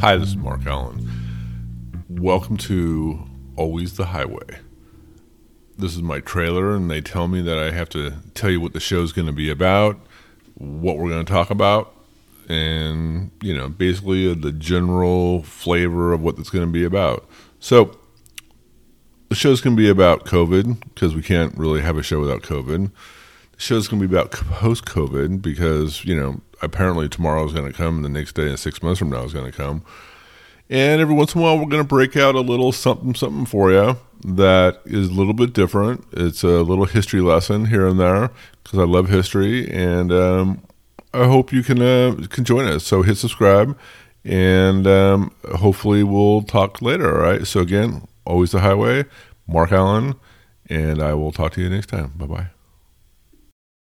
Hi, this is Mark Allen. Welcome to Always the Highway. This is my trailer, and they tell me that I have to tell you what the show's going to be about, what we're going to talk about, and, you know, basically uh, the general flavor of what it's going to be about. So, the show's going to be about COVID because we can't really have a show without COVID. The show's going to be about post COVID because, you know, apparently tomorrow is going to come, and the next day and six months from now is going to come. And every once in a while, we're going to break out a little something, something for you that is a little bit different. It's a little history lesson here and there because I love history, and um, I hope you can uh, can join us. So hit subscribe, and um, hopefully we'll talk later. All right. So again, always the highway. Mark Allen, and I will talk to you next time. Bye bye.